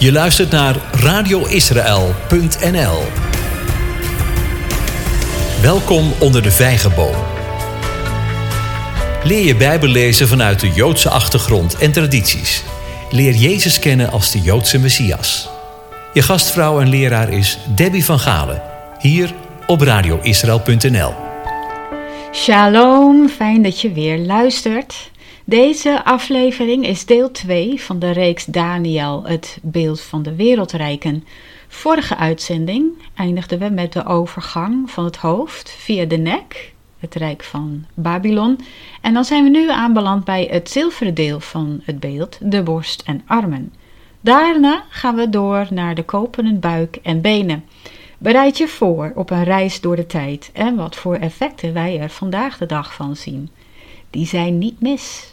Je luistert naar radioisrael.nl. Welkom onder de vijgenboom. Leer je Bijbel lezen vanuit de Joodse achtergrond en tradities. Leer Jezus kennen als de Joodse Messias. Je gastvrouw en leraar is Debbie van Galen, hier op radioisrael.nl. Shalom, fijn dat je weer luistert. Deze aflevering is deel 2 van de reeks Daniel, het beeld van de wereldrijken. Vorige uitzending eindigden we met de overgang van het hoofd via de nek, het rijk van Babylon. En dan zijn we nu aanbeland bij het zilveren deel van het beeld, de borst en armen. Daarna gaan we door naar de koperen buik en benen. Bereid je voor op een reis door de tijd en wat voor effecten wij er vandaag de dag van zien. Die zijn niet mis.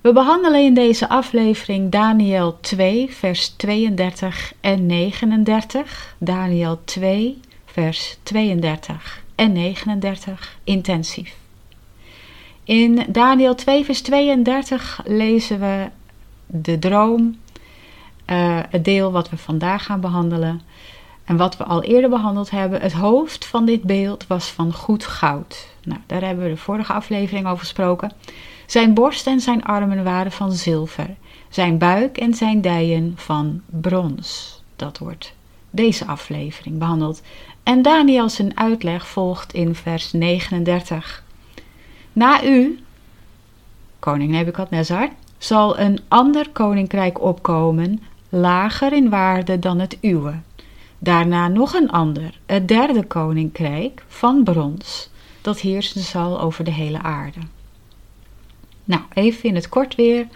We behandelen in deze aflevering Daniel 2, vers 32 en 39. Daniel 2, vers 32 en 39 intensief. In Daniel 2, vers 32 lezen we de droom, uh, het deel wat we vandaag gaan behandelen. En wat we al eerder behandeld hebben, het hoofd van dit beeld was van goed goud. Nou, daar hebben we de vorige aflevering over gesproken. Zijn borst en zijn armen waren van zilver, zijn buik en zijn dijen van brons. Dat wordt deze aflevering behandeld. En Daniel zijn uitleg volgt in vers 39. Na u, koning Nebukadnezar, zal een ander koninkrijk opkomen, lager in waarde dan het uwe. Daarna nog een ander, het derde koninkrijk van brons, dat heersen zal over de hele aarde. Nou, even in het kort weer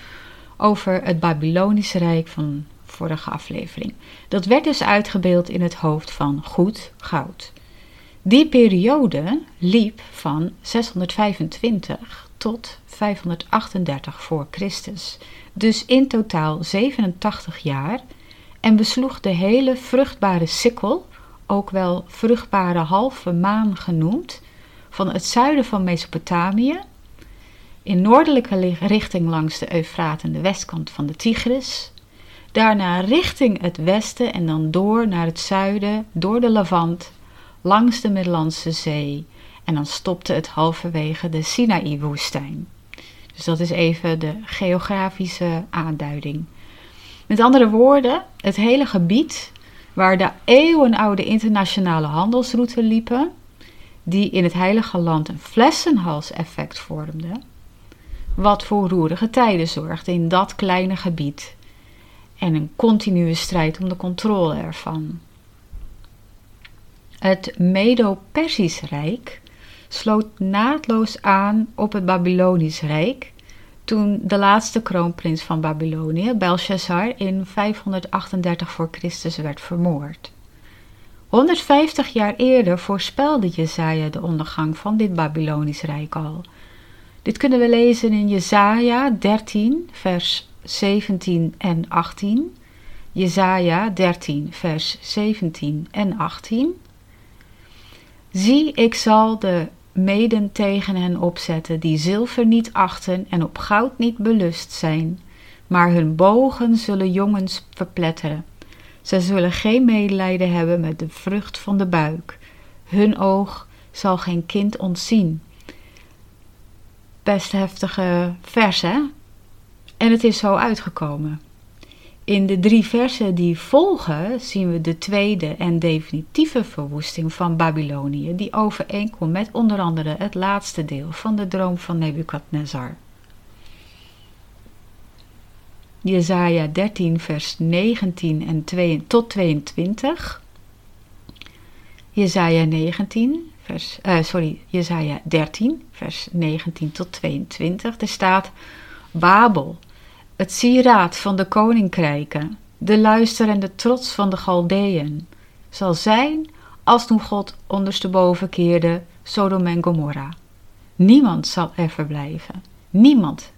over het Babylonische Rijk van vorige aflevering. Dat werd dus uitgebeeld in het hoofd van goed goud. Die periode liep van 625 tot 538 voor Christus, dus in totaal 87 jaar, en besloeg de hele vruchtbare sikkel, ook wel vruchtbare halve maan genoemd, van het zuiden van Mesopotamië in noordelijke richting langs de Eufraat en de westkant van de Tigris. Daarna richting het westen en dan door naar het zuiden, door de Levant, langs de Middellandse Zee. En dan stopte het halverwege de Sinaï-woestijn. Dus dat is even de geografische aanduiding. Met andere woorden, het hele gebied waar de eeuwenoude internationale handelsroute liepen, die in het Heilige Land een flessenhals-effect vormde, wat voor roerige tijden zorgde in dat kleine gebied en een continue strijd om de controle ervan. Het Medo-Persisch Rijk sloot naadloos aan op het Babylonisch Rijk toen de laatste kroonprins van Babylonië, Belshazzar, in 538 voor Christus werd vermoord. 150 jaar eerder voorspelde Jezaja de ondergang van dit Babylonisch Rijk al. Dit kunnen we lezen in Jesaja 13, vers 17 en 18. Jesaja 13, vers 17 en 18. Zie, ik zal de meden tegen hen opzetten, die zilver niet achten en op goud niet belust zijn, maar hun bogen zullen jongens verpletteren. Zij zullen geen medelijden hebben met de vrucht van de buik. Hun oog zal geen kind ontzien best heftige versen. En het is zo uitgekomen. In de drie versen die volgen zien we de tweede en definitieve verwoesting van Babylonië, die overeenkomt met onder andere het laatste deel van de droom van Nebukadnezar. Jesaja 13, vers 19 en 2, tot 22. Jesaja 19, vers, uh, sorry, Jesaja 13, vers 19 tot 22. Er staat Babel, het sieraad van de koninkrijken, de luister en de trots van de Galdeën, zal zijn als toen God ondersteboven keerde Sodom en Gomorra. Niemand zal er verblijven. Niemand,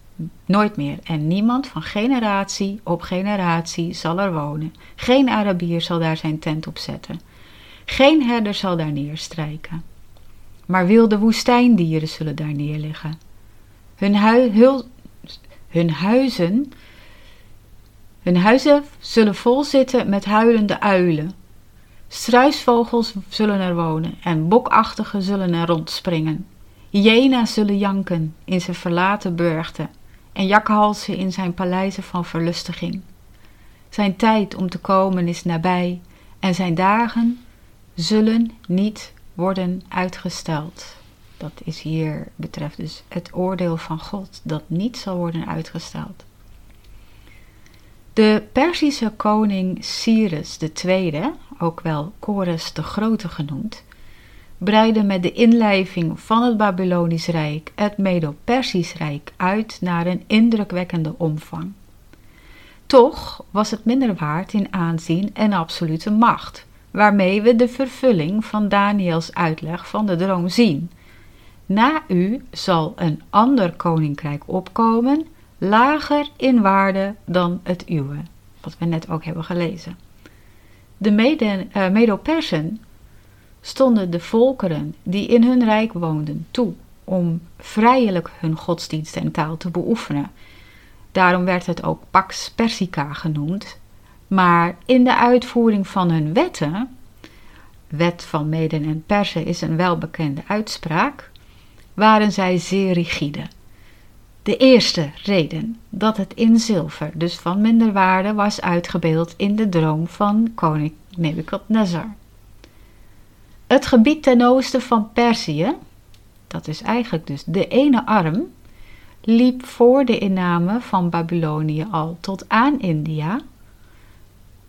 nooit meer. En niemand van generatie op generatie zal er wonen. Geen Arabier zal daar zijn tent op zetten. Geen herder zal daar neerstrijken maar wilde woestijndieren zullen daar neerliggen. Hun, hun huizen, Hun huizen zullen vol zitten met huilende uilen. Struisvogels zullen er wonen en bokachtigen zullen er rondspringen. Hyena's zullen janken in zijn verlaten burchten en jakhalzen in zijn paleizen van verlustiging. Zijn tijd om te komen is nabij en zijn dagen zullen niet worden uitgesteld. Dat is hier betreft dus het oordeel van God dat niet zal worden uitgesteld. De Perzische koning Cyrus II, ook wel Chorus de Grote genoemd, breidde met de inlijving van het Babylonisch Rijk het Medo-Persisch Rijk uit naar een indrukwekkende omvang. Toch was het minder waard in aanzien en absolute macht, waarmee we de vervulling van Daniels uitleg van de droom zien. Na u zal een ander koninkrijk opkomen, lager in waarde dan het uwe, wat we net ook hebben gelezen. De uh, Medo-Persen stonden de volkeren die in hun rijk woonden toe om vrijelijk hun godsdienst en taal te beoefenen. Daarom werd het ook Pax Persica genoemd. Maar in de uitvoering van hun wetten, wet van Meden en Persen is een welbekende uitspraak, waren zij zeer rigide. De eerste reden dat het in zilver, dus van minder waarde, was uitgebeeld in de droom van koning Nebukadnezar. Het gebied ten oosten van Perzië, dat is eigenlijk dus de ene arm, liep voor de inname van Babylonië al tot aan India.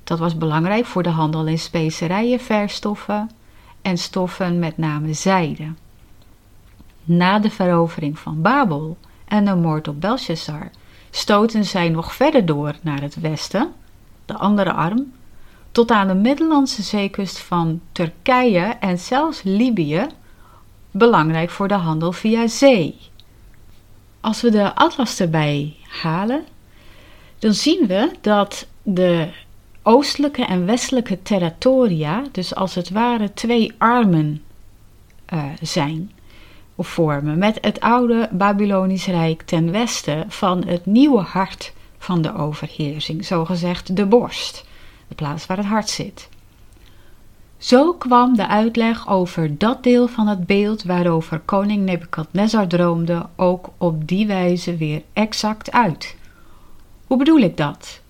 Dat was belangrijk voor de handel in specerijen, verstoffen en stoffen met name zijde. Na de verovering van Babel en de moord op Belshazzar stoten zij nog verder door naar het westen, de andere arm, tot aan de Middellandse zeekust van Turkije en zelfs Libië, belangrijk voor de handel via zee. Als we de atlas erbij halen, dan zien we dat de oostelijke en westelijke territoria, dus als het ware twee armen uh, zijn of vormen, met het oude Babylonisch Rijk ten westen van het nieuwe hart van de overheersing, zogezegd de borst de plaats waar het hart zit. Zo kwam de uitleg over dat deel van het beeld waarover koning Nebukadnezar droomde ook op die wijze weer exact uit. Hoe bedoel ik dat?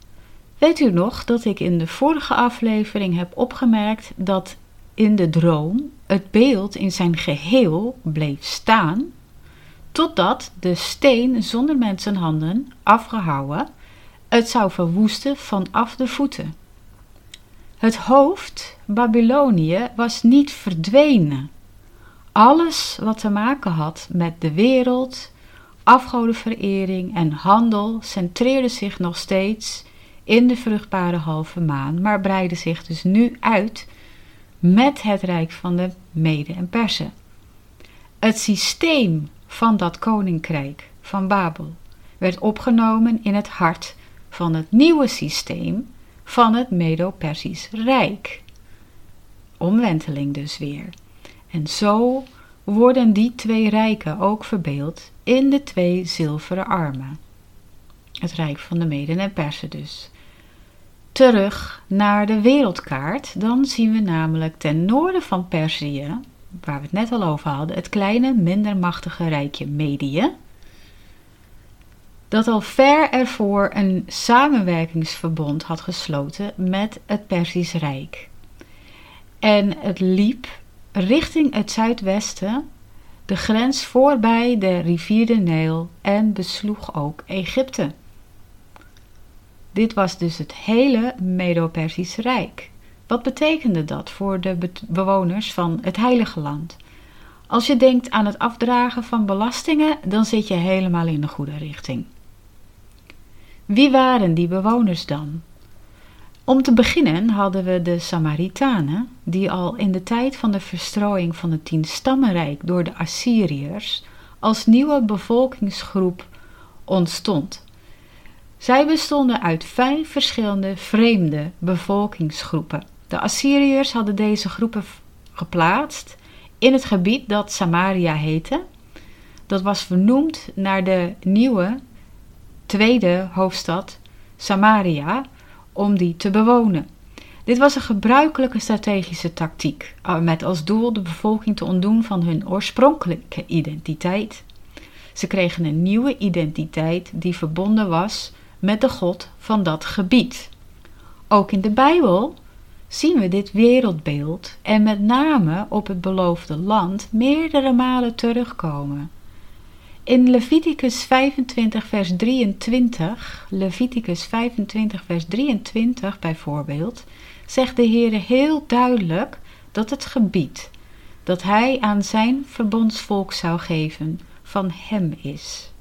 Weet u nog dat ik in de vorige aflevering heb opgemerkt dat in de droom het beeld in zijn geheel bleef staan, totdat de steen zonder mensenhanden, afgehouwen, het zou verwoesten vanaf de voeten. Het hoofd, Babylonië, was niet verdwenen. Alles wat te maken had met de wereld, afgodenverering en handel centreerde zich nog steeds in de vruchtbare halve maan, maar breidde zich dus nu uit met het rijk van de Mede en Persen. Het systeem van dat koninkrijk van Babel werd opgenomen in het hart van het nieuwe systeem van het Medo-Persisch Rijk. Omwenteling dus weer. En zo worden die twee rijken ook verbeeld in de twee zilveren armen. Het rijk van de Meden en Persen dus. Terug naar de wereldkaart, dan zien we namelijk ten noorden van Perzië, waar we het net al over hadden, het kleine, minder machtige rijkje Medië dat al ver ervoor een samenwerkingsverbond had gesloten met het Persisch Rijk. En het liep richting het zuidwesten, de grens voorbij de rivier de Nijl en besloeg ook Egypte. Dit was dus het hele Medo-Persisch Rijk. Wat betekende dat voor de bewoners van het Heilige Land? Als je denkt aan het afdragen van belastingen, dan zit je helemaal in de goede richting. Wie waren die bewoners dan? Om te beginnen hadden we de Samaritanen, die al in de tijd van de verstrooiing van het tienstammenrijk door de Assyriërs als nieuwe bevolkingsgroep ontstond. Zij bestonden uit vijf verschillende vreemde bevolkingsgroepen. De Assyriërs hadden deze groepen geplaatst in het gebied dat Samaria heette. Dat was vernoemd naar de nieuwe tweede hoofdstad Samaria, om die te bewonen. Dit was een gebruikelijke strategische tactiek, eh, met als doel de bevolking te ontdoen van hun oorspronkelijke identiteit. Ze kregen een nieuwe identiteit die verbonden was met de God van dat gebied. Ook in de Bijbel zien we dit wereldbeeld en met name op het beloofde land meerdere malen terugkomen. In Leviticus 25 vers 23, Leviticus 25 vers 23 bijvoorbeeld, zegt de Heer heel duidelijk dat het gebied dat hij aan zijn verbondsvolk zou geven van hem is.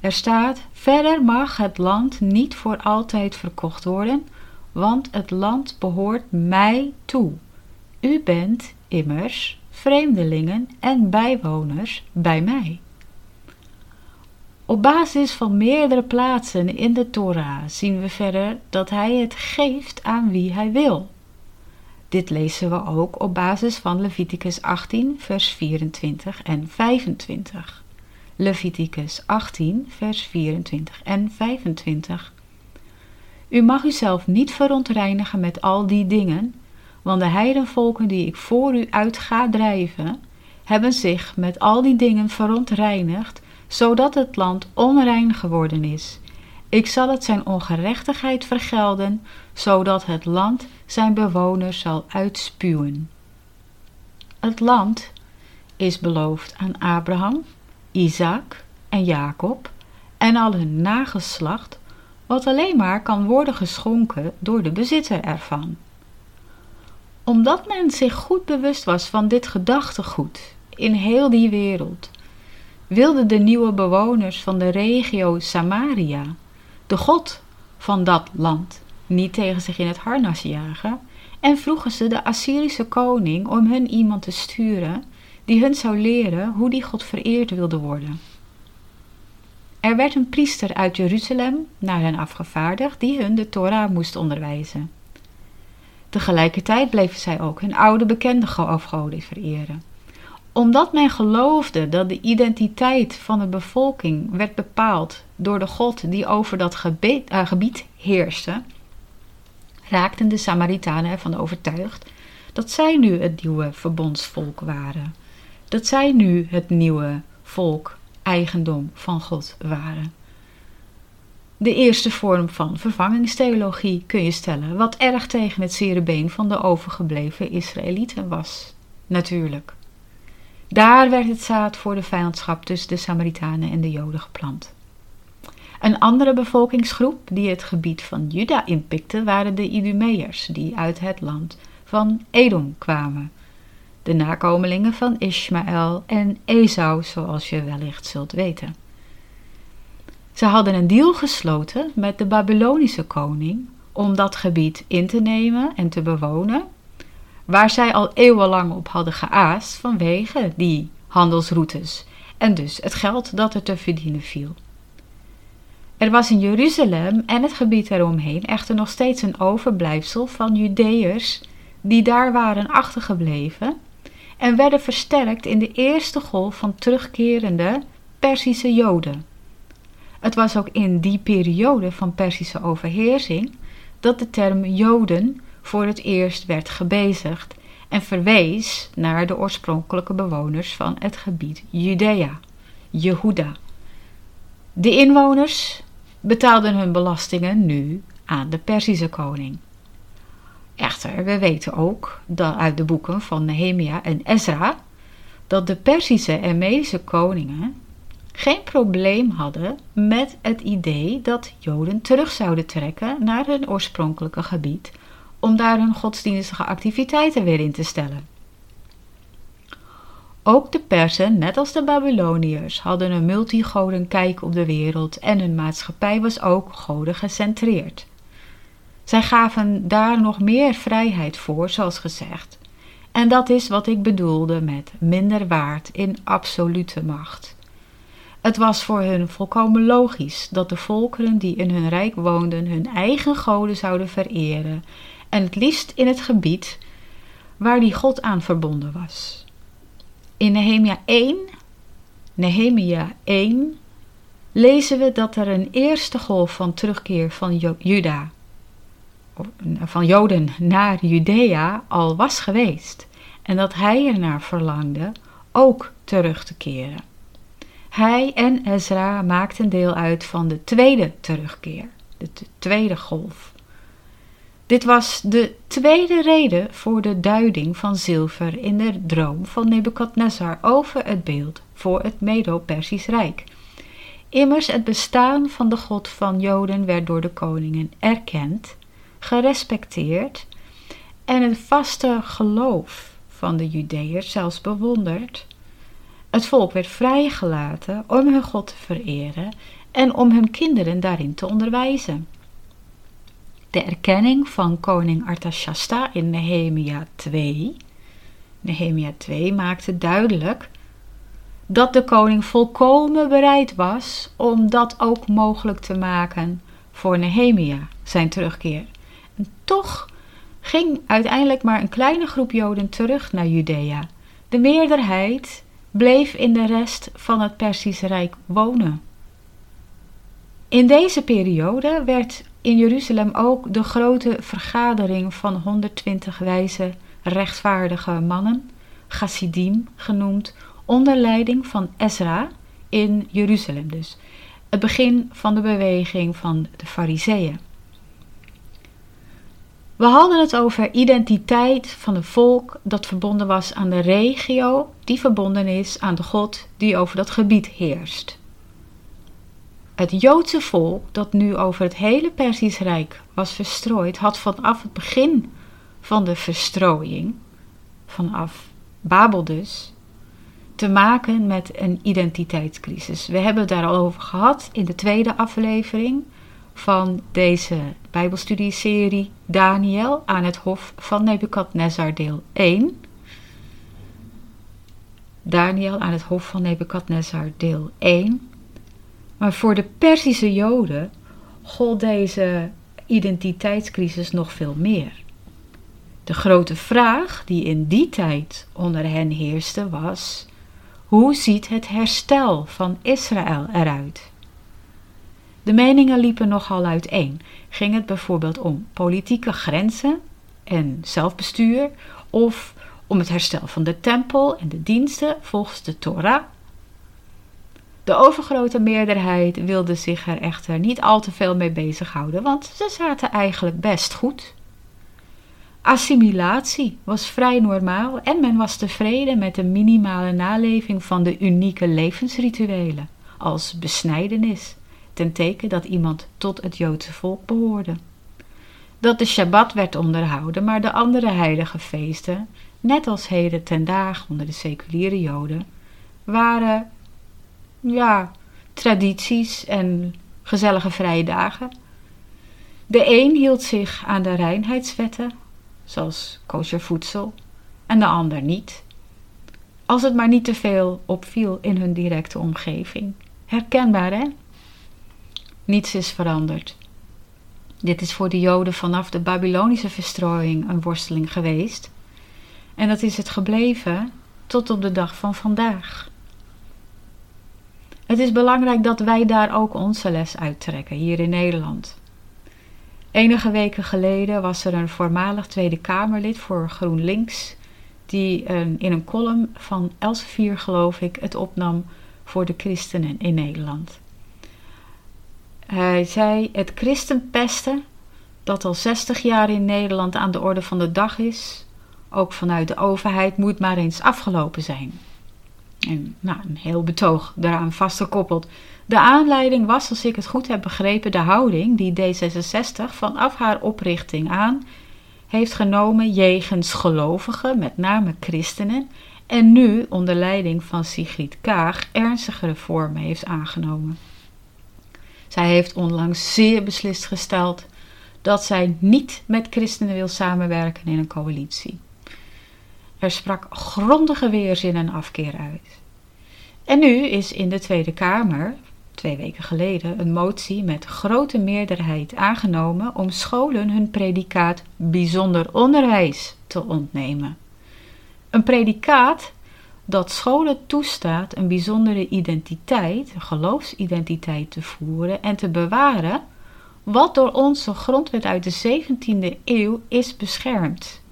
Er staat: Verder mag het land niet voor altijd verkocht worden, want het land behoort mij toe. U bent immers vreemdelingen en bijwoners bij mij. Op basis van meerdere plaatsen in de Torah zien we verder dat hij het geeft aan wie hij wil. Dit lezen we ook op basis van Leviticus 18, vers 24 en 25. Leviticus 18, vers 24 en 25. U mag uzelf niet verontreinigen met al die dingen, want de heidenvolken die ik voor u uit ga drijven, hebben zich met al die dingen verontreinigd, zodat het land onrein geworden is. Ik zal het zijn ongerechtigheid vergelden, zodat het land zijn bewoners zal uitspuwen. Het land is beloofd aan Abraham, Isaac en Jacob en al hun nageslacht, wat alleen maar kan worden geschonken door de bezitter ervan. Omdat men zich goed bewust was van dit gedachtegoed in heel die wereld, wilden de nieuwe bewoners van de regio Samaria de God van dat land niet tegen zich in het harnas jagen en vroegen ze de Assyrische koning om hun iemand te sturen die hun zou leren hoe die God vereerd wilde worden. Er werd een priester uit Jeruzalem naar hen afgevaardigd die hun de Torah moest onderwijzen. Tegelijkertijd bleven zij ook hun oude bekende afgoden vereren. Omdat men geloofde dat de identiteit van de bevolking werd bepaald door de God die over dat gebied, uh, gebied heerste, raakten de Samaritanen ervan overtuigd dat zij nu het nieuwe verbondsvolk waren. Dat zij nu het nieuwe volk, eigendom van God waren. De eerste vorm van vervangingstheologie kun je stellen, wat erg tegen het zere been van de overgebleven Israëlieten was. Natuurlijk. Daar werd het zaad voor de vijandschap tussen de Samaritanen en de Joden geplant. Een andere bevolkingsgroep die het gebied van Juda inpikte waren de Idumeërs, die uit het land van Edom kwamen. De nakomelingen van Ismaël en Esau, zoals je wellicht zult weten. Ze hadden een deal gesloten met de Babylonische koning om dat gebied in te nemen en te bewonen, waar zij al eeuwenlang op hadden geaast vanwege die handelsroutes en dus het geld dat er te verdienen viel. Er was in Jeruzalem en het gebied eromheen echter nog steeds een overblijfsel van Judeërs die daar waren achtergebleven en werden versterkt in de eerste golf van terugkerende Persische Joden. Het was ook in die periode van Persische overheersing dat de term Joden voor het eerst werd gebezigd en verwees naar de oorspronkelijke bewoners van het gebied Judea, Jehuda. De inwoners betaalden hun belastingen nu aan de Perzische koning. Echter, we weten ook dat uit de boeken van Nehemia en Ezra dat de Perzische en Medische koningen geen probleem hadden met het idee dat Joden terug zouden trekken naar hun oorspronkelijke gebied om daar hun godsdienstige activiteiten weer in te stellen. Ook de Persen, net als de Babyloniërs, hadden een multigoden kijk op de wereld en hun maatschappij was ook goden gecentreerd. Zij gaven daar nog meer vrijheid voor, zoals gezegd. En dat is wat ik bedoelde met minder waard in absolute macht. Het was voor hun volkomen logisch dat de volkeren die in hun rijk woonden hun eigen goden zouden vereren en het liefst in het gebied waar die God aan verbonden was. In Nehemia 1, Nehemia 1 lezen we dat er een eerste golf van terugkeer van Juda van Joden naar Judea al was geweest en dat hij ernaar verlangde ook terug te keren. Hij en Ezra maakten deel uit van de tweede terugkeer, de tweede golf. Dit was de tweede reden voor de duiding van zilver in de droom van Nebukadnezar over het beeld voor het Medo-Persisch Rijk. Immers het bestaan van de God van Joden werd door de koningen erkend, gerespecteerd en het vaste geloof van de Judeërs zelfs bewonderd. Het volk werd vrijgelaten om hun God te vereren en om hun kinderen daarin te onderwijzen. De erkenning van koning Artashasta in Nehemia 2. Nehemia 2 maakte duidelijk dat de koning volkomen bereid was om dat ook mogelijk te maken voor Nehemia, zijn terugkeer. Toch ging uiteindelijk maar een kleine groep Joden terug naar Judea. De meerderheid bleef in de rest van het Perzische Rijk wonen. In deze periode werd in Jeruzalem ook de grote vergadering van 120 wijze rechtvaardige mannen, Chassidim genoemd, onder leiding van Ezra in Jeruzalem dus. Het begin van de beweging van de Fariseeën. We hadden het over identiteit van een volk dat verbonden was aan de regio, die verbonden is aan de God die over dat gebied heerst. Het Joodse volk, dat nu over het hele Persisch Rijk was verstrooid, had vanaf het begin van de verstrooiing, vanaf Babel dus, te maken met een identiteitscrisis. We hebben het daar al over gehad in de tweede aflevering van deze Bijbelstudieserie Daniel aan het Hof van Nebukadnezar, deel 1. Daniel aan het Hof van Nebukadnezar, deel 1. Maar voor de Perzische Joden gold deze identiteitscrisis nog veel meer. De grote vraag die in die tijd onder hen heerste was: hoe ziet het herstel van Israël eruit? De meningen liepen nogal uiteen. Ging het bijvoorbeeld om politieke grenzen en zelfbestuur of om het herstel van de tempel en de diensten volgens de Torah? De overgrote meerderheid wilde zich er echter niet al te veel mee bezighouden, want ze zaten eigenlijk best goed. Assimilatie was vrij normaal en men was tevreden met de minimale naleving van de unieke levensrituelen, als besnijdenis, ten teken dat iemand tot het Joodse volk behoorde. Dat de Shabbat werd onderhouden, maar de andere heilige feesten, net als heden ten dagen onder de seculiere Joden, waren ja, tradities en gezellige vrije dagen. De een hield zich aan de reinheidswetten, zoals kosher voedsel, en de ander niet. Als het maar niet te veel opviel in hun directe omgeving. Herkenbaar, hè? Niets is veranderd. Dit is voor de Joden vanaf de Babylonische verstrooiing een worsteling geweest. En dat is het gebleven tot op de dag van vandaag. Het is belangrijk dat wij daar ook onze les uittrekken, hier in Nederland. Enige weken geleden was er een voormalig Tweede Kamerlid voor GroenLinks, die in een column van Elsevier, geloof ik, het opnam voor de christenen in Nederland. Hij zei: Het christenpesten, dat al 60 jaar in Nederland aan de orde van de dag is, ook vanuit de overheid, moet maar eens afgelopen zijn. En nou, een heel betoog daaraan vastgekoppeld. De aanleiding was, als ik het goed heb begrepen, de houding die D66 vanaf haar oprichting aan heeft genomen jegens gelovigen, met name christenen, en nu onder leiding van Sigrid Kaag ernstige vormen heeft aangenomen. Zij heeft onlangs zeer beslist gesteld dat zij niet met christenen wil samenwerken in een coalitie. Er sprak grondige weerzin en afkeer uit. En nu is in de Tweede Kamer, twee weken geleden, een motie met grote meerderheid aangenomen om scholen hun predicaat bijzonder onderwijs te ontnemen. Een predicaat dat scholen toestaat een bijzondere identiteit, geloofsidentiteit te voeren en te bewaren wat door onze grondwet uit de 17e eeuw is beschermd.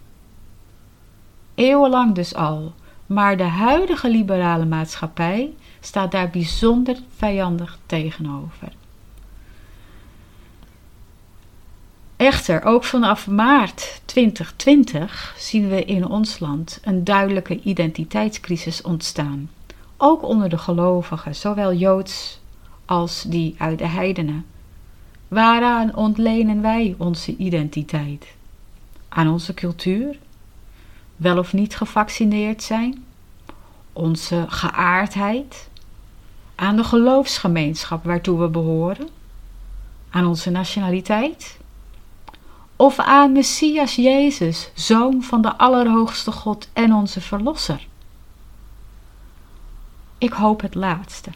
Eeuwenlang dus al, maar de huidige liberale maatschappij staat daar bijzonder vijandig tegenover. Echter, ook vanaf maart 2020 zien we in ons land een duidelijke identiteitscrisis ontstaan. Ook onder de gelovigen, zowel joods als die uit de heidenen. Waaraan ontlenen wij onze identiteit? Aan onze cultuur? Wel of niet gevaccineerd zijn? Onze geaardheid? Aan de geloofsgemeenschap waartoe we behoren? Aan onze nationaliteit? Of aan Messias Jezus, Zoon van de Allerhoogste God en onze Verlosser? Ik hoop het laatste.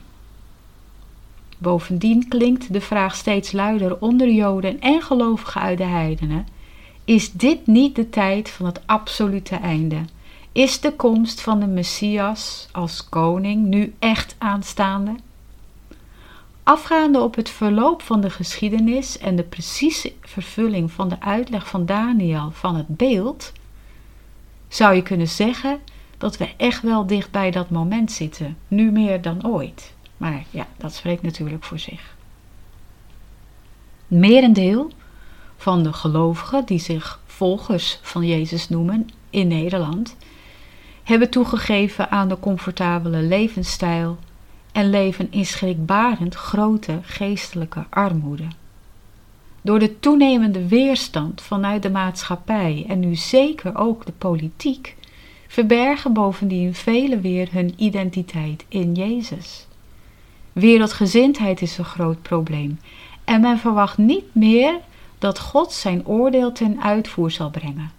Bovendien klinkt de vraag steeds luider onder Joden en gelovigen uit de heidenen: is dit niet de tijd van het absolute einde? Is de komst van de Messias als koning nu echt aanstaande? Afgaande op het verloop van de geschiedenis en de precieze vervulling van de uitleg van Daniel van het beeld, zou je kunnen zeggen dat we echt wel dicht bij dat moment zitten, nu meer dan ooit. Maar ja, dat spreekt natuurlijk voor zich. Merendeel van de gelovigen die zich volgers van Jezus noemen in Nederland, hebben toegegeven aan de comfortabele levensstijl en leven in schrikbarend grote geestelijke armoede. Door de toenemende weerstand vanuit de maatschappij en nu zeker ook de politiek, verbergen bovendien velen weer hun identiteit in Jezus. Wereldgezindheid is een groot probleem en men verwacht niet meer dat God zijn oordeel ten uitvoer zal brengen.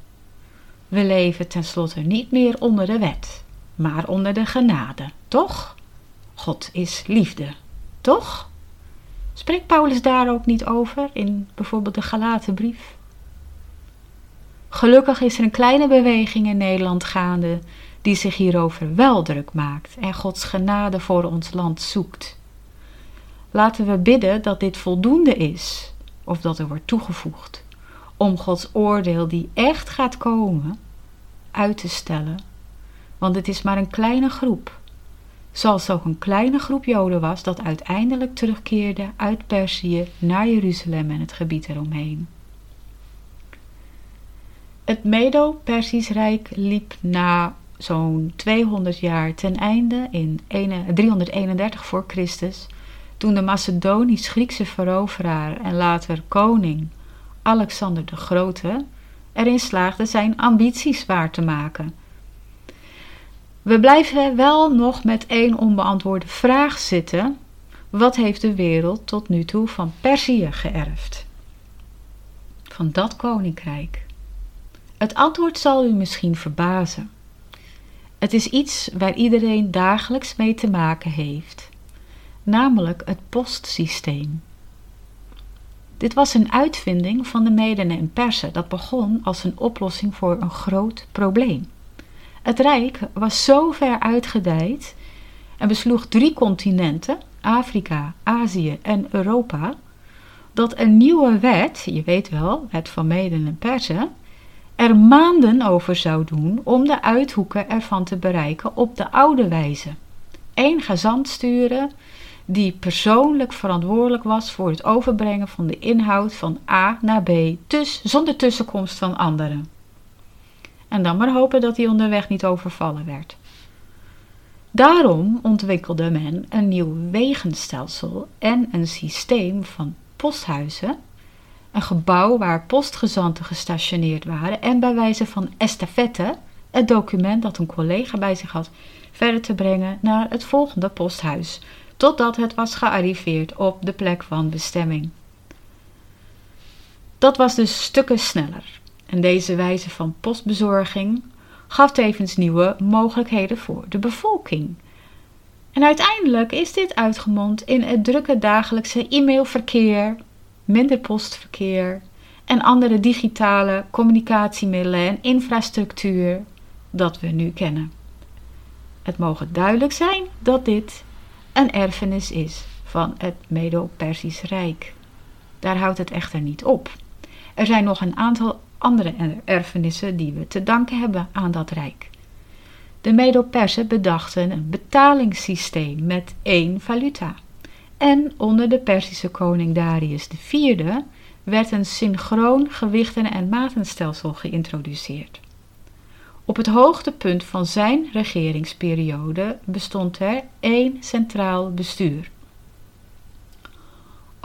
We leven tenslotte niet meer onder de wet, maar onder de genade, toch? God is liefde, toch? Spreekt Paulus daar ook niet over in bijvoorbeeld de Galatenbrief? Gelukkig is er een kleine beweging in Nederland gaande die zich hierover wel druk maakt en Gods genade voor ons land zoekt. Laten we bidden dat dit voldoende is, of dat er wordt toegevoegd, om Gods oordeel die echt gaat komen, uit te stellen. Want het is maar een kleine groep, zoals ook een kleine groep Joden was dat uiteindelijk terugkeerde uit Perzië naar Jeruzalem en het gebied eromheen. Het Medo-Persisch Rijk liep na zo'n 200 jaar ten einde in 331 voor Christus, toen de Macedonisch-Griekse veroveraar en later koning Alexander de Grote erin slaagde zijn ambities waar te maken. We blijven wel nog met één onbeantwoorde vraag zitten: wat heeft de wereld tot nu toe van Perzië geërfd? Van dat koninkrijk. Het antwoord zal u misschien verbazen. Het is iets waar iedereen dagelijks mee te maken heeft, namelijk het postsysteem. Dit was een uitvinding van de Meden en Persen dat begon als een oplossing voor een groot probleem. Het rijk was zo ver uitgedijd en besloeg drie continenten, Afrika, Azië en Europa, dat een nieuwe wet, je weet wel, wet van Meden en Persen, er maanden over zou doen om de uithoeken ervan te bereiken op de oude wijze. Eén gezant sturen die persoonlijk verantwoordelijk was voor het overbrengen van de inhoud van A naar B, dus zonder tussenkomst van anderen. En dan maar hopen dat hij onderweg niet overvallen werd. Daarom ontwikkelde men een nieuw wegenstelsel en een systeem van posthuizen een gebouw waar postgezanten gestationeerd waren en bij wijze van estafette het document dat een collega bij zich had verder te brengen naar het volgende posthuis, totdat het was gearriveerd op de plek van bestemming. Dat was dus stukken sneller en deze wijze van postbezorging gaf tevens nieuwe mogelijkheden voor de bevolking. En uiteindelijk is dit uitgemond in het drukke dagelijkse e-mailverkeer, minder postverkeer en andere digitale communicatiemiddelen en infrastructuur dat we nu kennen. Het mogen duidelijk zijn dat dit een erfenis is van het Medo-Persisch Rijk. Daar houdt het echter niet op. Er zijn nog een aantal andere erfenissen die we te danken hebben aan dat rijk. De Medo-Persen bedachten een betalingssysteem met één valuta. En onder de Persische koning Darius IV werd een synchroon gewichten- en matenstelsel geïntroduceerd. Op het hoogtepunt van zijn regeringsperiode bestond er één centraal bestuur.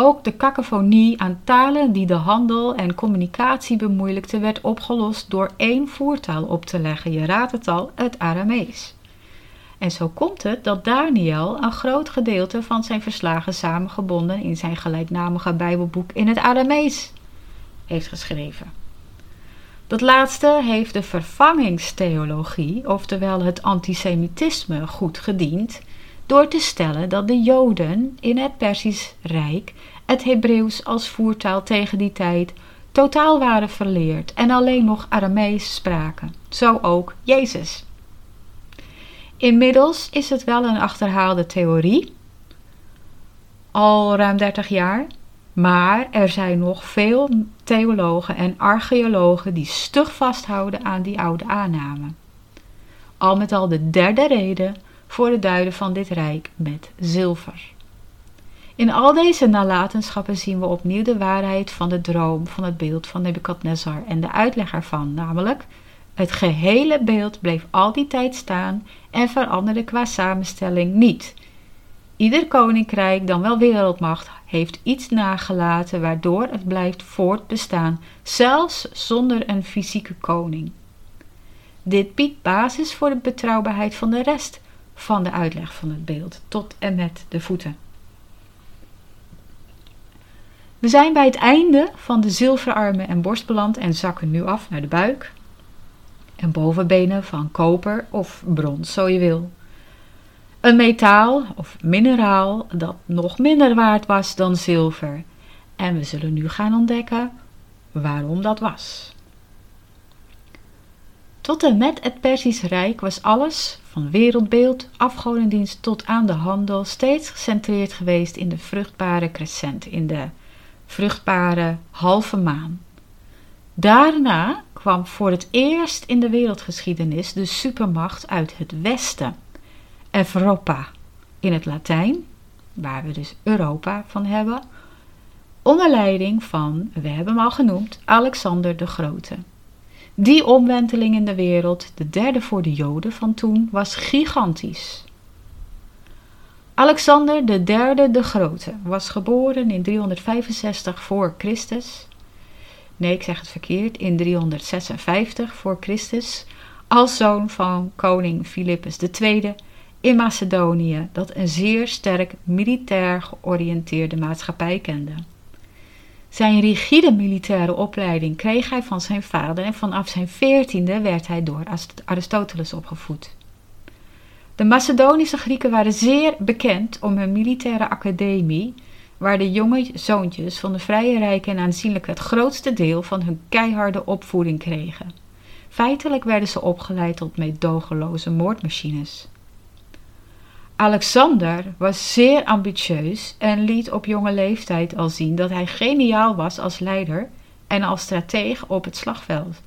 Ook de cacophonie aan talen die de handel en communicatie bemoeilijkte, werd opgelost door één voertaal op te leggen. Je raadt het al, het Aramees. En zo komt het dat Daniel een groot gedeelte van zijn verslagen samengebonden in zijn gelijknamige Bijbelboek in het Aramees heeft geschreven. Dat laatste heeft de vervangingstheologie, oftewel het antisemitisme, goed gediend door te stellen dat de Joden in het Persisch Rijk het Hebreeuws als voertaal tegen die tijd totaal waren verleerd en alleen nog Aramees spraken. Zo ook Jezus. Inmiddels is het wel een achterhaalde theorie, al ruim 30 jaar, maar er zijn nog veel theologen en archeologen die stug vasthouden aan die oude aanname. Al met al de derde reden voor het duiden van dit rijk met zilver. In al deze nalatenschappen zien we opnieuw de waarheid van de droom van het beeld van Nebukadnezar en de uitleg ervan, namelijk het gehele beeld bleef al die tijd staan en veranderde qua samenstelling niet. Ieder koninkrijk, dan wel wereldmacht, heeft iets nagelaten waardoor het blijft voortbestaan, zelfs zonder een fysieke koning. Dit biedt basis voor de betrouwbaarheid van de rest van de uitleg van het beeld, tot en met de voeten. We zijn bij het einde van de zilverarmen en borst beland en zakken nu af naar de buik en bovenbenen van koper of brons, zo je wil. Een metaal of mineraal dat nog minder waard was dan zilver. En we zullen nu gaan ontdekken waarom dat was. Tot en met het Persisch Rijk was alles, van wereldbeeld, afgodendienst tot aan de handel, steeds gecentreerd geweest in de vruchtbare crescent, in de vruchtbare halve maan. Daarna kwam voor het eerst in de wereldgeschiedenis de supermacht uit het westen, Europa in het Latijn, waar we dus Europa van hebben, onder leiding van, we hebben hem al genoemd, Alexander de Grote. Die omwenteling in de wereld, de derde voor de Joden van toen, was gigantisch. Alexander de derde de Grote was geboren in 365 voor Christus. Nee, ik zeg het verkeerd, in 356 voor Christus, als zoon van koning Philippus II in Macedonië, dat een zeer sterk militair georiënteerde maatschappij kende. Zijn rigide militaire opleiding kreeg hij van zijn vader en vanaf zijn veertiende werd hij door Aristoteles opgevoed. De Macedonische Grieken waren zeer bekend om hun militaire academie, waar de jonge zoontjes van de Vrije Rijken en aanzienlijk het grootste deel van hun keiharde opvoeding kregen. Feitelijk werden ze opgeleid tot meedogenloze moordmachines. Alexander was zeer ambitieus en liet op jonge leeftijd al zien dat hij geniaal was als leider en als strateeg op het slagveld.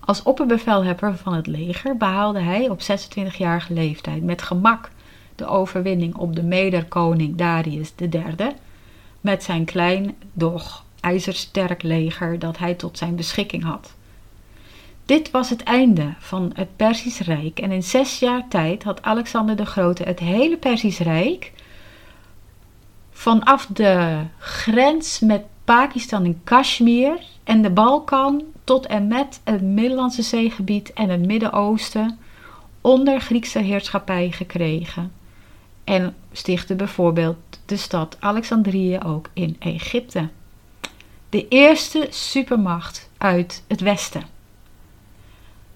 Als opperbevelhebber van het leger behaalde hij op 26-jarige leeftijd met gemak de overwinning op de mederkoning Darius III met zijn klein, doch ijzersterk leger dat hij tot zijn beschikking had. Dit was het einde van het Persisch Rijk en in zes jaar tijd had Alexander de Grote het hele Persisch Rijk vanaf de grens met Pakistan en Kashmir en de Balkan tot en met het Middellandse zeegebied en het Midden-Oosten onder Griekse heerschappij gekregen. En stichtte bijvoorbeeld de stad Alexandrië ook in Egypte. De eerste supermacht uit het Westen.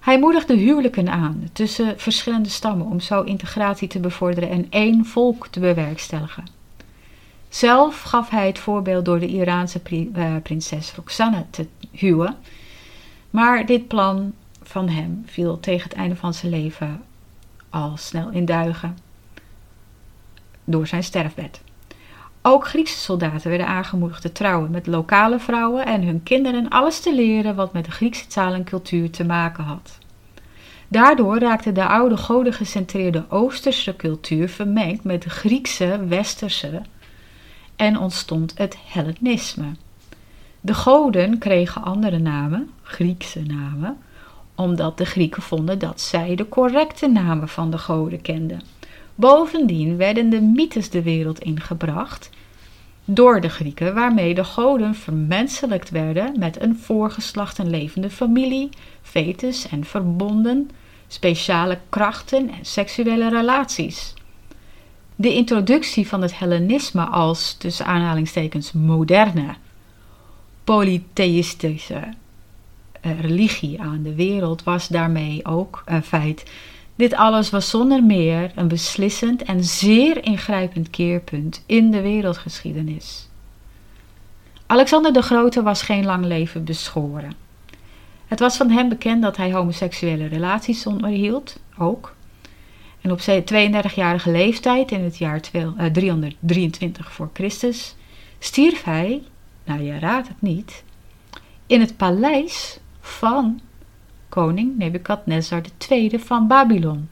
Hij moedigde huwelijken aan tussen verschillende stammen om zo integratie te bevorderen en één volk te bewerkstelligen. Zelf gaf hij het voorbeeld door de Iraanse eh, prinses Roxanne te huwen, maar dit plan van hem viel tegen het einde van zijn leven al snel in duigen door zijn sterfbed. Ook Griekse soldaten werden aangemoedigd te trouwen met lokale vrouwen en hun kinderen alles te leren wat met de Griekse taal en cultuur te maken had. Daardoor raakte de oude godengecentreerde Oosterse cultuur vermengd met de Griekse Westerse en ontstond het Hellenisme. De goden kregen andere namen, Griekse namen, omdat de Grieken vonden dat zij de correcte namen van de goden kenden. Bovendien werden de mythes de wereld ingebracht door de Grieken, waarmee de goden vermenselijkt werden met een voorgeslacht en levende familie, fetus en verbonden, speciale krachten en seksuele relaties. De introductie van het Hellenisme als, tussen aanhalingstekens, moderne, polytheïstische eh, religie aan de wereld was daarmee ook een feit. Dit alles was zonder meer een beslissend en zeer ingrijpend keerpunt in de wereldgeschiedenis. Alexander de Grote was geen lang leven beschoren. Het was van hem bekend dat hij homoseksuele relaties onderhield, ook. En op zijn 32-jarige leeftijd, in het jaar 323 eh, voor Christus, stierf hij, nou je raadt het niet, in het paleis van koning Nebukadnezar II van Babylon.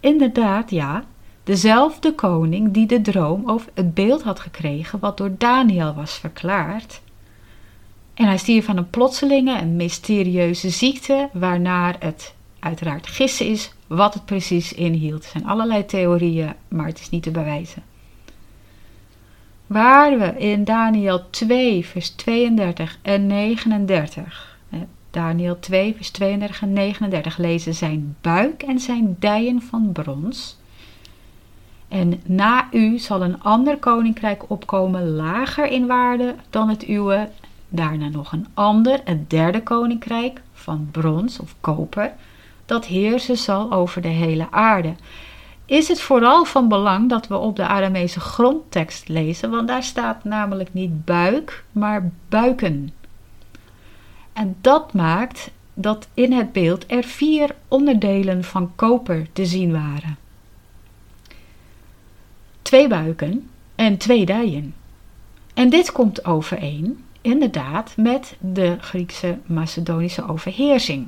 Inderdaad, ja, dezelfde koning die de droom of het beeld had gekregen wat door Daniel was verklaard. En hij stierf van een plotselinge en mysterieuze ziekte, waarnaar het uiteraard gissen is wat het precies inhield. Er zijn allerlei theorieën, maar het is niet te bewijzen. Waar we in Daniel 2, vers 32 en 39 Daniel 2, vers 32 en 39 lezen zijn buik en zijn dijen van brons. En na u zal een ander koninkrijk opkomen, lager in waarde dan het uwe. Daarna nog een ander, een derde koninkrijk van brons of koper, dat heersen zal over de hele aarde. Is het vooral van belang dat we op de Aramese grondtekst lezen, want daar staat namelijk niet buik, maar buiken. En dat maakt dat in het beeld er vier onderdelen van koper te zien waren: twee buiken en twee dijen. En dit komt overeen, inderdaad, met de Griekse Macedonische overheersing.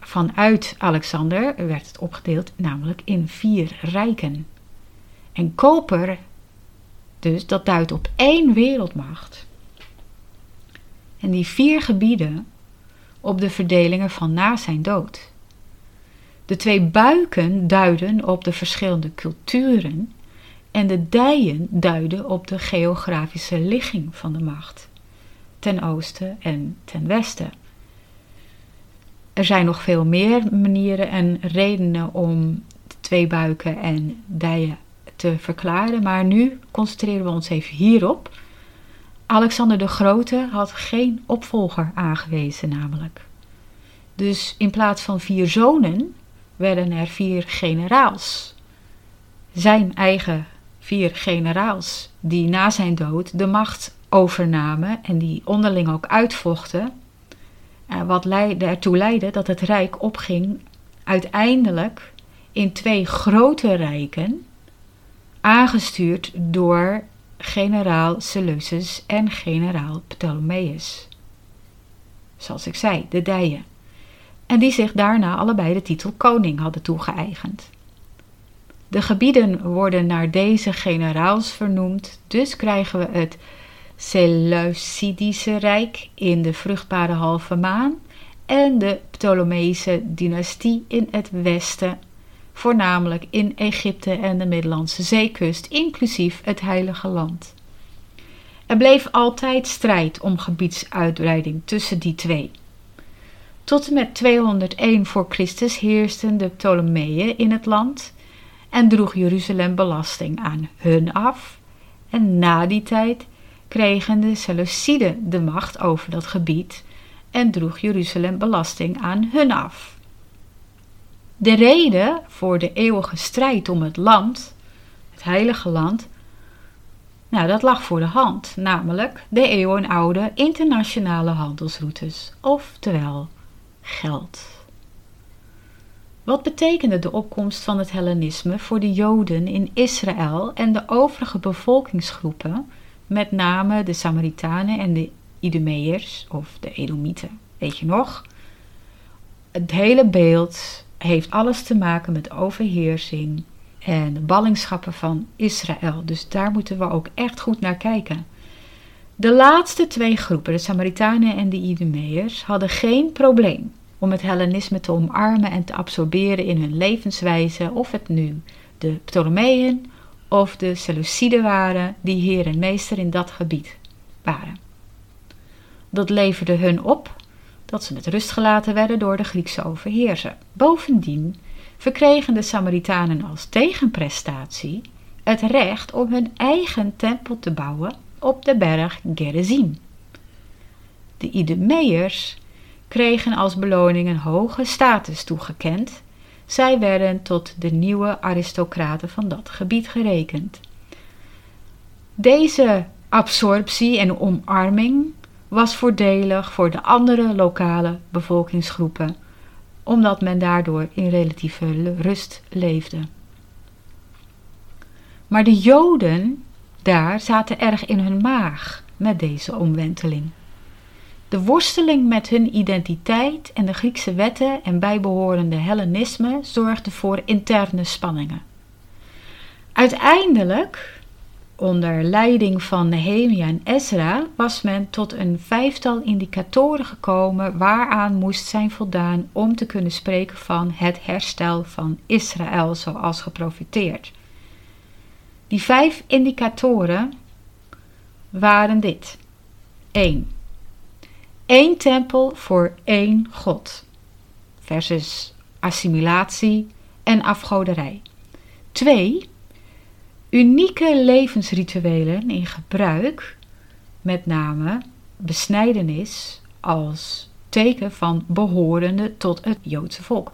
Vanuit Alexander werd het opgedeeld namelijk in vier rijken. En koper, dus dat duidt op één wereldmacht. En die vier gebieden op de verdelingen van na zijn dood. De twee buiken duiden op de verschillende culturen en de dijen duiden op de geografische ligging van de macht, ten oosten en ten westen. Er zijn nog veel meer manieren en redenen om de twee buiken en dijen te verklaren, maar nu concentreren we ons even hierop Alexander de Grote had geen opvolger aangewezen, namelijk. Dus in plaats van vier zonen werden er vier generaals. Zijn eigen vier generaals, die na zijn dood de macht overnamen en die onderling ook uitvochten. Wat ertoe leidde dat het rijk opging uiteindelijk in twee grote rijken, aangestuurd door generaal Seleucus en generaal Ptolemeus. Zoals ik zei, de dijen. En die zich daarna allebei de titel koning hadden toegeëigend. De gebieden worden naar deze generaals vernoemd, dus krijgen we het Seleucidische Rijk in de vruchtbare halve maan en de Ptolemeïsche dynastie in het westen voornamelijk in Egypte en de Middellandse zeekust, inclusief het Heilige Land. Er bleef altijd strijd om gebiedsuitbreiding tussen die twee. Tot en met 201 voor Christus heersten de Ptolemeeën in het land en droeg Jeruzalem belasting aan hun af. En na die tijd kregen de Seleuciden de macht over dat gebied en droeg Jeruzalem belasting aan hun af. De reden voor de eeuwige strijd om het land, het heilige land, nou, dat lag voor de hand, namelijk de eeuwenoude internationale handelsroutes, oftewel geld. Wat betekende de opkomst van het Hellenisme voor de Joden in Israël en de overige bevolkingsgroepen, met name de Samaritanen en de Idumeërs of de Edomieten? Weet je nog? Het hele beeld heeft alles te maken met overheersing en ballingschappen van Israël. Dus daar moeten we ook echt goed naar kijken. De laatste twee groepen, de Samaritanen en de Idumeërs, hadden geen probleem om het Hellenisme te omarmen en te absorberen in hun levenswijze, of het nu de Ptolemeën of de Seleuciden waren, die heer en meester in dat gebied waren. Dat leverde hun op dat ze met rust gelaten werden door de Griekse overheerser. Bovendien verkregen de Samaritanen als tegenprestatie het recht om hun eigen tempel te bouwen op de berg Gerizim. De Idumeërs kregen als beloning een hoge status toegekend. Zij werden tot de nieuwe aristocraten van dat gebied gerekend. Deze absorptie en omarming was voordelig voor de andere lokale bevolkingsgroepen, omdat men daardoor in relatieve rust leefde. Maar de Joden daar zaten erg in hun maag met deze omwenteling. De worsteling met hun identiteit en de Griekse wetten en bijbehorende Hellenisme zorgde voor interne spanningen. Uiteindelijk, onder leiding van Nehemia en Ezra, was men tot een vijftal indicatoren gekomen waaraan moest zijn voldaan om te kunnen spreken van het herstel van Israël zoals geprofiteerd. Die vijf indicatoren waren dit. 1. Eén tempel voor één God versus assimilatie en afgoderij. 2. Unieke levensrituelen in gebruik, met name besnijdenis als teken van behorende tot het Joodse volk.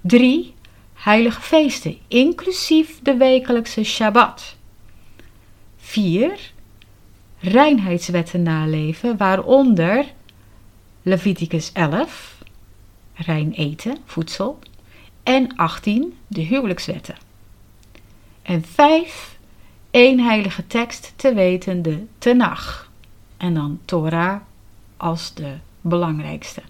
3 heilige feesten, inclusief de wekelijkse Shabbat. 4. Reinheidswetten naleven, waaronder Leviticus 11, rein eten, voedsel, en 18, de huwelijkswetten. En 5. één heilige tekst te weten, de Tenach. En dan Torah als de belangrijkste.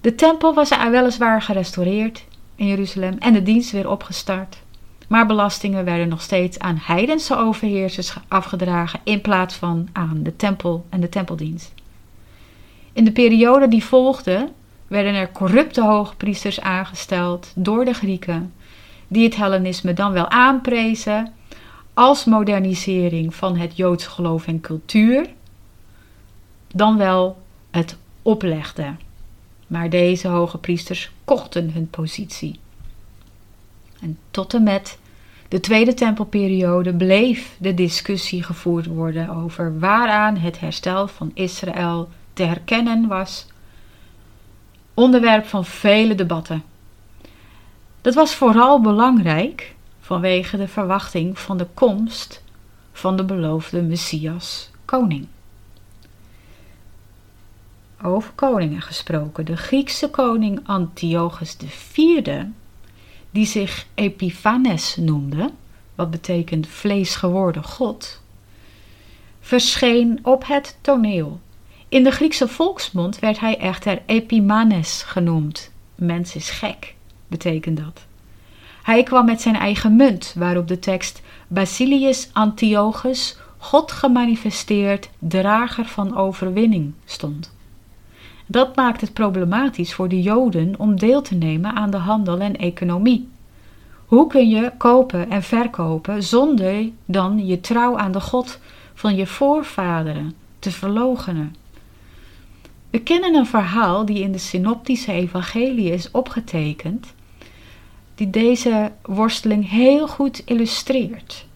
De tempel was weliswaar gerestaureerd in Jeruzalem en de dienst weer opgestart. Maar belastingen werden nog steeds aan heidense overheersers afgedragen in plaats van aan de tempel en de tempeldienst. In de periode die volgde werden er corrupte hoogpriesters aangesteld door de Grieken, die het Hellenisme dan wel aanprezen als modernisering van het Joods geloof en cultuur, dan wel het oplegden maar deze hoge priesters kochten hun positie. En tot en met de Tweede Tempelperiode bleef de discussie gevoerd worden over waaraan het herstel van Israël te herkennen was, onderwerp van vele debatten. Dat was vooral belangrijk vanwege de verwachting van de komst van de beloofde Messias, koning over koningen gesproken. De Griekse koning Antiochus IV, die zich Epiphanes noemde, wat betekent vlees geworden God, verscheen op het toneel. In de Griekse volksmond werd hij echter Epimanes genoemd. Mens is gek, betekent dat. Hij kwam met zijn eigen munt, waarop de tekst Basilius Antiochus, God gemanifesteerd, drager van overwinning stond. Dat maakt het problematisch voor de Joden om deel te nemen aan de handel en economie. Hoe kun je kopen en verkopen zonder dan je trouw aan de God van je voorvaderen te verlogenen? We kennen een verhaal die in de synoptische evangelie is opgetekend, die deze worsteling heel goed illustreert.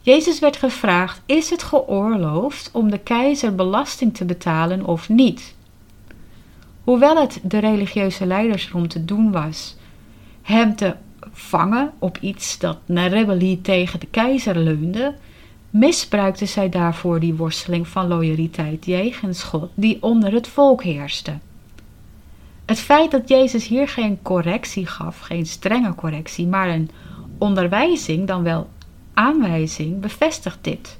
Jezus werd gevraagd: Is het geoorloofd om de keizer belasting te betalen of niet? Hoewel het de religieuze leiders om te doen was hem te vangen op iets dat naar rebellie tegen de keizer leunde, misbruikten zij daarvoor die worsteling van loyaliteit jegens God die onder het volk heerste. Het feit dat Jezus hier geen correctie gaf, geen strenge correctie, maar een onderwijzing, dan wel aanwijzing, bevestigt dit.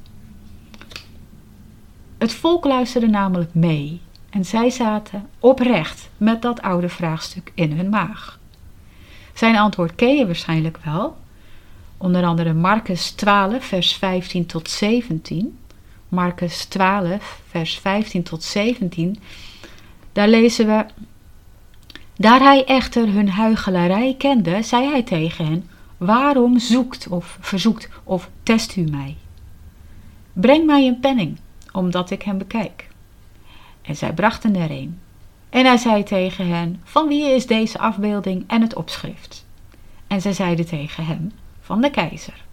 Het volk luisterde namelijk mee en zij zaten oprecht met dat oude vraagstuk in hun maag. Zijn antwoord ken je waarschijnlijk wel. Onder andere Marcus 12, vers 15 tot 17. Marcus 12, vers 15 tot 17. Daar lezen we. Daar hij echter hun huichelarij kende, zei hij tegen hen: Waarom zoekt of verzoekt of test u mij? Breng mij een penning, omdat ik hem bekijk. En zij brachten er een. En hij zei tegen hen: Van wie is deze afbeelding en het opschrift? En zij zeiden tegen hem: Van de keizer.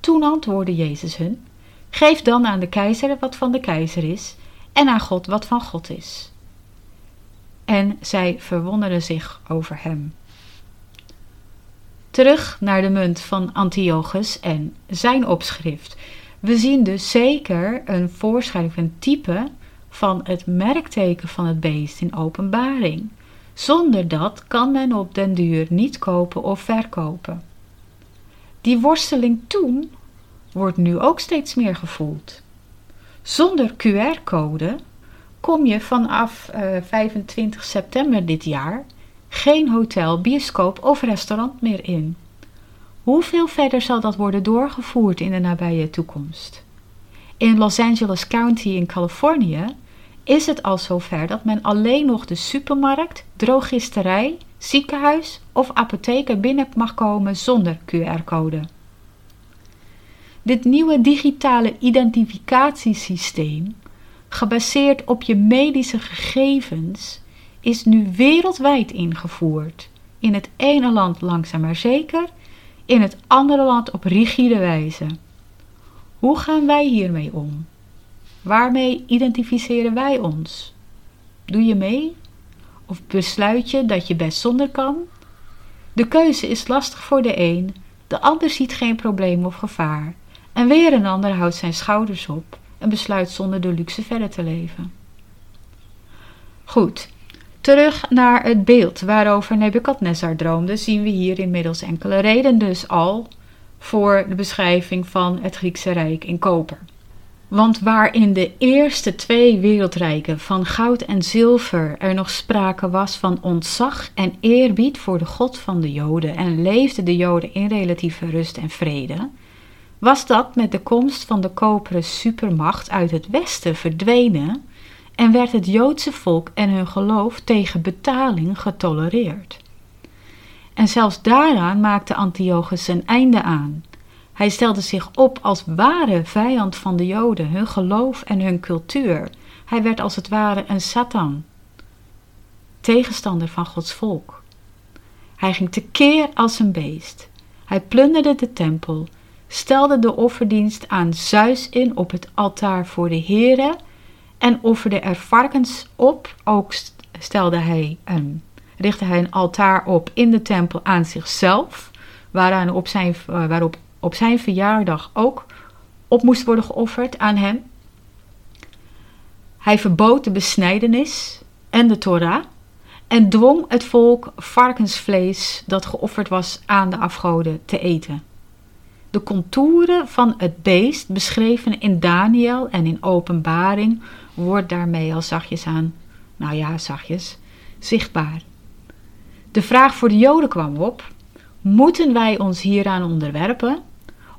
Toen antwoordde Jezus hun: Geef dan aan de keizer wat van de keizer is, en aan God wat van God is. En zij verwonderden zich over hem. Terug naar de munt van Antiochus en zijn opschrift. We zien dus zeker een voorschrijving, een type van het merkteken van het beest in openbaring. Zonder dat kan men op den duur niet kopen of verkopen. Die worsteling toen wordt nu ook steeds meer gevoeld. Zonder QR-code kom je vanaf uh, eh, 25 september dit jaar geen hotel, bioscoop of restaurant meer in. Hoeveel verder zal dat worden doorgevoerd in de nabije toekomst? In Los Angeles County in Californië is het al zover dat men alleen nog de supermarkt, drogisterij, ziekenhuis of apotheker binnen mag komen zonder QR-code. Dit nieuwe digitale identificatiesysteem, gebaseerd op je medische gegevens, is nu wereldwijd ingevoerd. In het ene land langzaam maar zeker, in het andere land op rigide wijze. Hoe gaan wij hiermee om? Waarmee identificeren wij ons? Doe je mee? Of besluit je dat je best zonder kan? De keuze is lastig voor de een, de ander ziet geen probleem of gevaar, en weer een ander houdt zijn schouders op en besluit zonder de luxe verder te leven. Goed, terug naar het beeld waarover Nebukadnezar droomde, zien we hier inmiddels enkele redenen dus al voor de beschrijving van het Griekse Rijk in koper. Want waar in de eerste twee wereldrijken van goud en zilver er nog sprake was van ontzag en eerbied voor de God van de Joden en leefden de Joden in relatieve rust en vrede, was dat met de komst van de koperen supermacht uit het westen verdwenen en werd het Joodse volk en hun geloof tegen betaling getolereerd. En zelfs daaraan maakte Antiochus een einde aan. Hij stelde zich op als ware vijand van de Joden, hun geloof en hun cultuur. Hij werd als het ware een Satan, tegenstander van Gods volk. Hij ging tekeer als een beest. Hij plunderde de tempel, stelde de offerdienst aan Zeus in op het altaar voor de Here en offerde er varkens op. Ook stelde hij een, richtte hij een altaar op in de tempel aan zichzelf, waaraan op zijn, eh, waarop op zijn verjaardag ook op moest worden geofferd aan hem. Hij verbood de besnijdenis en de Torah en dwong het volk varkensvlees dat geofferd was aan de afgoden te eten. De contouren van het beest, beschreven in Daniel en in Openbaring, wordt daarmee al zachtjes aan, nou ja, zachtjes, zichtbaar. De vraag voor de Joden kwam op: moeten wij ons hieraan onderwerpen?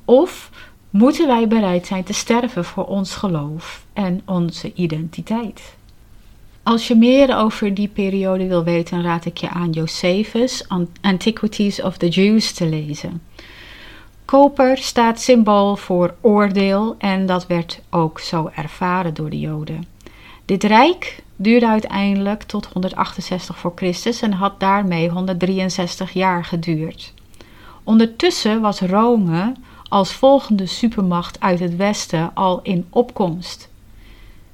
Of moeten wij bereid zijn te sterven voor ons geloof en onze identiteit? Als je meer over die periode wil weten, raad ik je aan Josephus Antiquities of the Jews te lezen. Koper staat symbool voor oordeel en dat werd ook zo ervaren door de Joden. Dit rijk duurde uiteindelijk tot 168 voor Christus en had daarmee 163 jaar geduurd. Ondertussen was Rome als volgende supermacht uit het westen al in opkomst.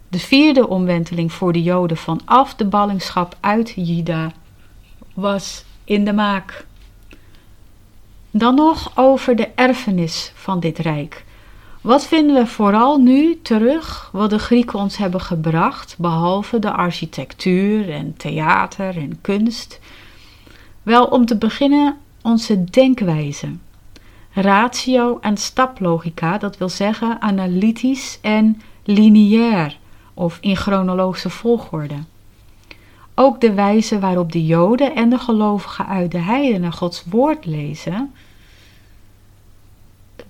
De vierde omwenteling voor de Joden vanaf de ballingschap uit Juda was in de maak. Dan nog over de erfenis van dit rijk. Wat vinden we vooral nu terug wat de Grieken ons hebben gebracht, behalve de architectuur en theater en kunst? Wel, om te beginnen onze denkwijze. Ratio en staplogica, dat wil zeggen analytisch en lineair of in chronologische volgorde. Ook de wijze waarop de Joden en de gelovigen uit de heidenen Gods woord lezen,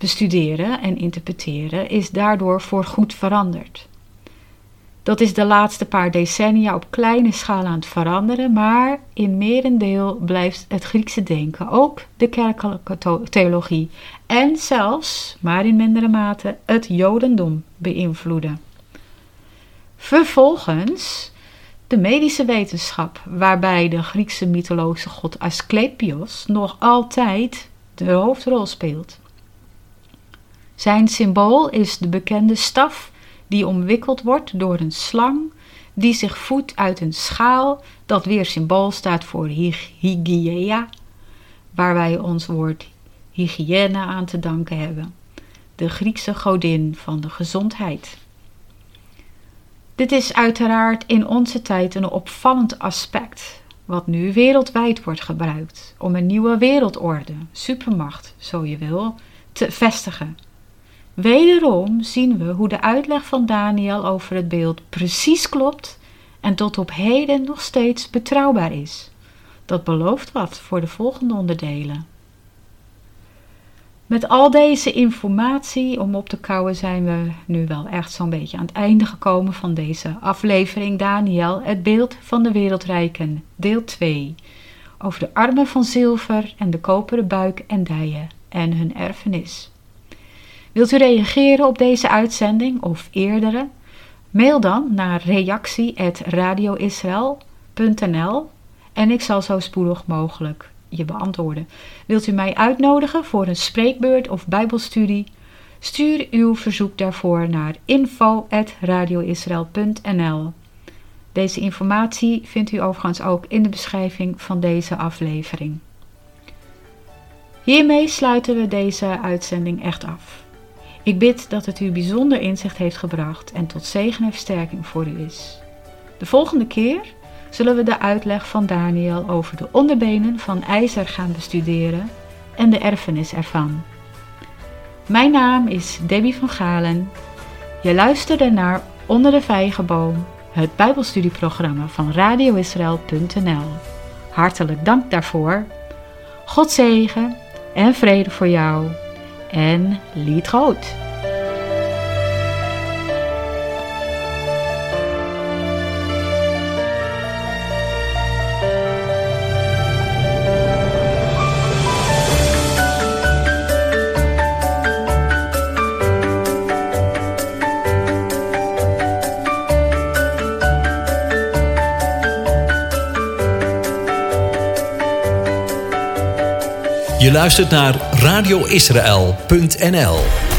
bestuderen en interpreteren, is daardoor voorgoed veranderd. Dat is de laatste paar decennia op kleine schaal aan het veranderen, maar in merendeel blijft het Griekse denken, ook de kerkelijke theologie en zelfs, maar in mindere mate, het Jodendom beïnvloeden. Vervolgens de medische wetenschap, waarbij de Griekse mythologische god Asclepios nog altijd de hoofdrol speelt. Zijn symbool is de bekende staf die omwikkeld wordt door een slang die zich voedt uit een schaal dat weer symbool staat voor hygiëa, waar wij ons woord hygiëne aan te danken hebben, de Griekse godin van de gezondheid. Dit is uiteraard in onze tijd een opvallend aspect, wat nu wereldwijd wordt gebruikt om een nieuwe wereldorde, supermacht, zo je wil, te vestigen. Wederom zien we hoe de uitleg van Daniel over het beeld precies klopt en tot op heden nog steeds betrouwbaar is. Dat belooft wat voor de volgende onderdelen. Met al deze informatie om op te kouwen zijn we nu wel echt zo'n beetje aan het einde gekomen van deze aflevering Daniel, het beeld van de wereldrijken, deel 2. Over de armen van zilver en de koperen buik en dijen en hun erfenis. Wilt u reageren op deze uitzending of eerdere? Mail dan naar reactie.radioisrael.nl en ik zal zo spoedig mogelijk je beantwoorden. Wilt u mij uitnodigen voor een spreekbeurt of bijbelstudie? Stuur uw verzoek daarvoor naar info.radioisrael.nl Deze informatie vindt u overigens ook in de beschrijving van deze aflevering. Hiermee sluiten we deze uitzending echt af. Ik bid dat het u bijzonder inzicht heeft gebracht en tot zegen en versterking voor u is. De volgende keer zullen we de uitleg van Daniel over de onderbenen van ijzer gaan bestuderen en de erfenis ervan. Mijn naam is Debbie van Galen. Je luisterde naar Onder de Vijgenboom, het Bijbelstudieprogramma van radioisrael.nl. Hartelijk dank daarvoor. God zegen en vrede voor jou en lied groot. Luistert naar radioisrael.nl